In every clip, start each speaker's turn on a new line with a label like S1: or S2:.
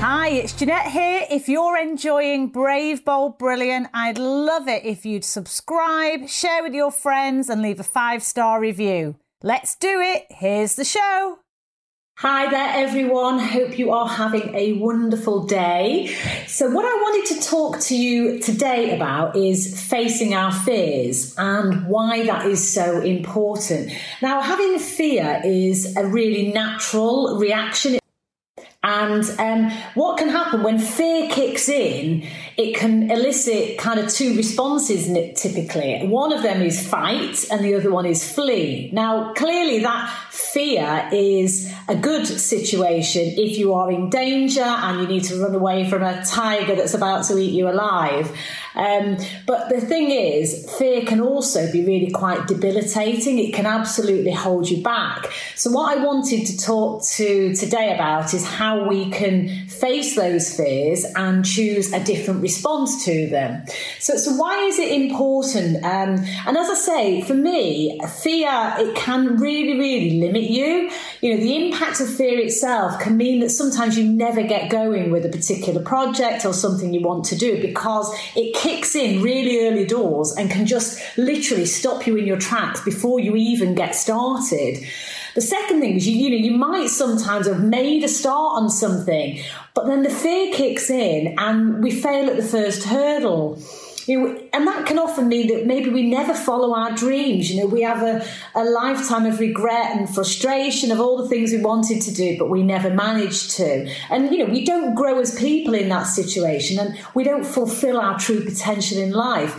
S1: Hi, it's Jeanette here. If you're enjoying Brave, Bold, Brilliant, I'd love it if you'd subscribe, share with your friends, and leave a five star review. Let's do it. Here's the show.
S2: Hi there, everyone. Hope you are having a wonderful day. So, what I wanted to talk to you today about is facing our fears and why that is so important. Now, having fear is a really natural reaction. And um, what can happen when fear kicks in, it can elicit kind of two responses typically. One of them is fight, and the other one is flee. Now, clearly, that fear is a good situation if you are in danger and you need to run away from a tiger that's about to eat you alive. Um, but the thing is, fear can also be really quite debilitating. It can absolutely hold you back. So, what I wanted to talk to today about is how we can face those fears and choose a different response to them. So, so why is it important? Um, and as I say, for me, fear it can really, really limit you. You know, the impact of fear itself can mean that sometimes you never get going with a particular project or something you want to do because it kicks in really early doors and can just literally stop you in your tracks before you even get started. The second thing is you, you know you might sometimes have made a start on something, but then the fear kicks in and we fail at the first hurdle. You know, and that can often mean that maybe we never follow our dreams. You know, we have a, a lifetime of regret and frustration of all the things we wanted to do, but we never managed to. And, you know, we don't grow as people in that situation and we don't fulfill our true potential in life.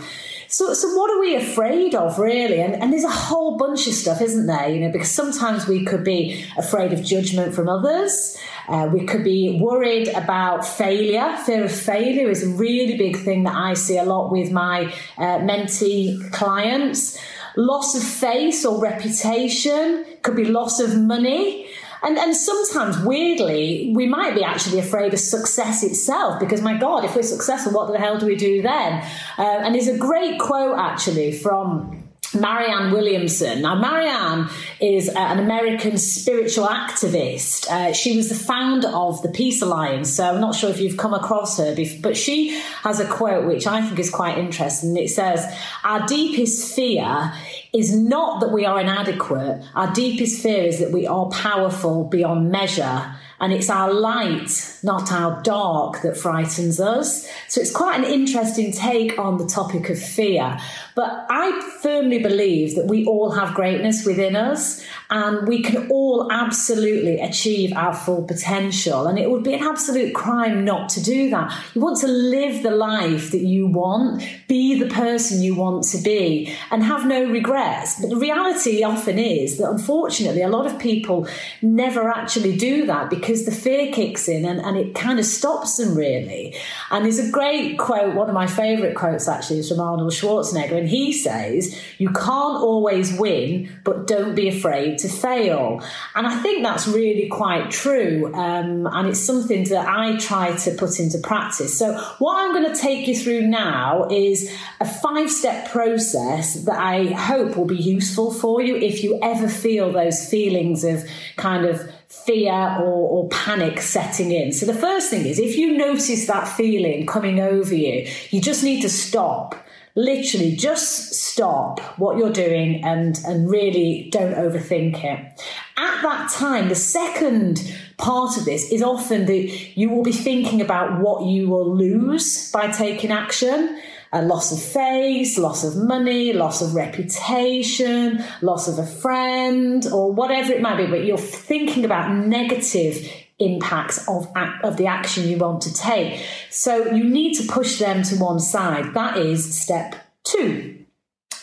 S2: So, so what are we afraid of, really? And, and there's a whole bunch of stuff, isn't there? You know, because sometimes we could be afraid of judgment from others. Uh, we could be worried about failure. Fear of failure is a really big thing that I see a lot with my uh, mentee clients. Loss of face or reputation could be loss of money. And, and sometimes, weirdly, we might be actually afraid of success itself because, my God, if we're successful, what the hell do we do then? Uh, and there's a great quote actually from Marianne Williamson. Now, Marianne is uh, an American spiritual activist. Uh, she was the founder of the Peace Alliance. So I'm not sure if you've come across her, but she has a quote which I think is quite interesting. It says, Our deepest fear is not that we are inadequate. Our deepest fear is that we are powerful beyond measure and it's our light, not our dark, that frightens us. So it's quite an interesting take on the topic of fear. But I firmly believe that we all have greatness within us and we can all absolutely achieve our full potential. And it would be an absolute crime not to do that. You want to live the life that you want, be the person you want to be, and have no regrets. But the reality often is that unfortunately, a lot of people never actually do that because the fear kicks in and, and it kind of stops them really. And there's a great quote, one of my favorite quotes actually is from Arnold Schwarzenegger, and he says, You can't always win, but don't be afraid to fail. And I think that's really quite true. Um, and it's something that I try to put into practice. So, what I'm going to take you through now is a five step process that I hope will be useful for you if you ever feel those feelings of kind of fear or, or, panic setting in. So the first thing is if you notice that feeling coming over you, you just need to stop. Literally just stop what you're doing and and really don't overthink it. At that time the second part of this is often that you will be thinking about what you will lose by taking action a loss of face, loss of money, loss of reputation, loss of a friend, or whatever it might be, but you're thinking about negative impacts of, of the action you want to take. So you need to push them to one side. That is step two.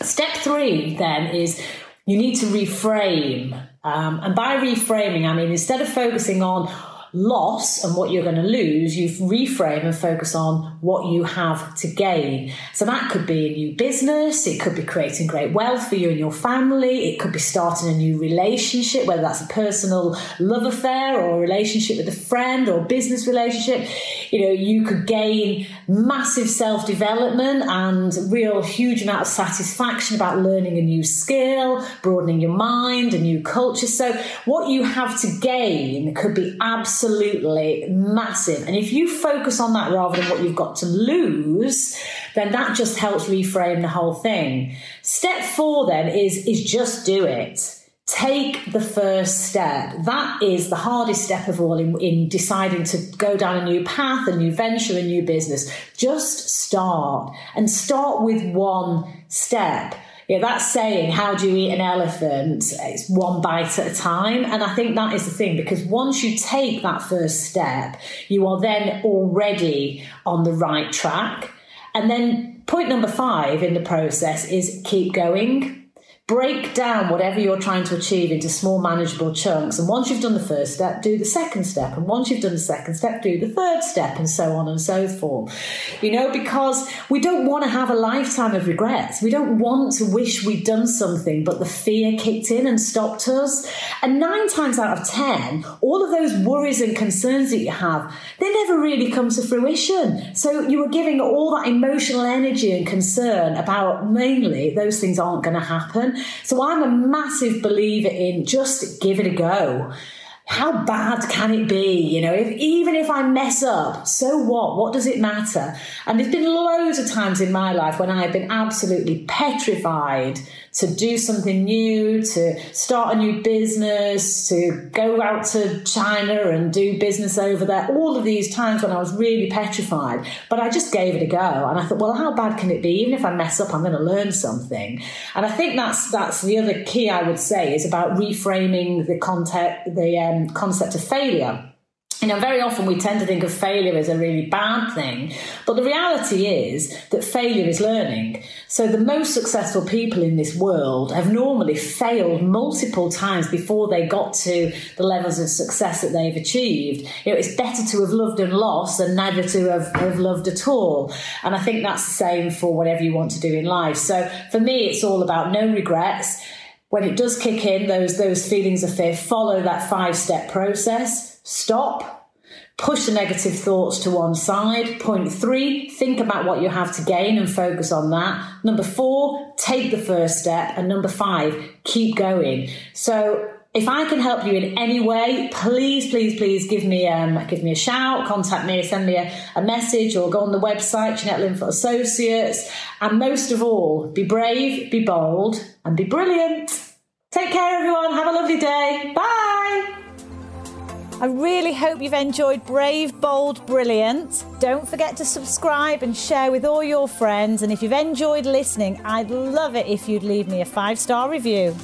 S2: Step three then is you need to reframe. Um, and by reframing, I mean, instead of focusing on loss and what you're going to lose, you reframe and focus on what you have to gain. So that could be a new business, it could be creating great wealth for you and your family, it could be starting a new relationship, whether that's a personal love affair or a relationship with a friend or business relationship. You know, you could gain massive self development and real huge amount of satisfaction about learning a new skill, broadening your mind, a new culture. So what you have to gain could be absolutely massive. And if you focus on that rather than what you've got to lose, then that just helps reframe the whole thing. Step four then is, is just do it. Take the first step. That is the hardest step of all in, in deciding to go down a new path, a new venture, a new business. Just start and start with one step. Yeah, that saying, how do you eat an elephant? It's one bite at a time. And I think that is the thing because once you take that first step, you are then already on the right track. And then point number five in the process is keep going break down whatever you're trying to achieve into small manageable chunks. And once you've done the first step do the second step. And once you've done the second step do the third step and so on and so forth. You know because we don't want to have a lifetime of regrets. We don't want to wish we'd done something but the fear kicked in and stopped us. And nine times out of ten all of those worries and concerns that you have they never really come to fruition. So you were giving all that emotional energy and concern about mainly those things aren't going to happen so I'm a massive believer in just give it a go how bad can it be? You know, if even if I mess up, so what? What does it matter? And there's been loads of times in my life when I've been absolutely petrified to do something new, to start a new business, to go out to China and do business over there. All of these times when I was really petrified, but I just gave it a go. And I thought, well, how bad can it be? Even if I mess up, I'm going to learn something. And I think that's that's the other key I would say is about reframing the context, the um, concept of failure you know, very often we tend to think of failure as a really bad thing, but the reality is that failure is learning. So the most successful people in this world have normally failed multiple times before they got to the levels of success that they've achieved. You know, it's better to have loved and lost than never to have, have loved at all. And I think that's the same for whatever you want to do in life. So for me, it's all about no regrets. When it does kick in, those, those feelings of fear, follow that five step process Stop. Push the negative thoughts to one side. Point three, think about what you have to gain and focus on that. Number four, take the first step. And number five, keep going. So if I can help you in any way, please, please, please give me um, give me a shout, contact me, send me a, a message, or go on the website, Jeanette Linfoot Associates. And most of all, be brave, be bold, and be brilliant. Take care, everyone. Have a lovely day. Bye.
S1: I really hope you've enjoyed Brave, Bold, Brilliant. Don't forget to subscribe and share with all your friends. And if you've enjoyed listening, I'd love it if you'd leave me a five star review.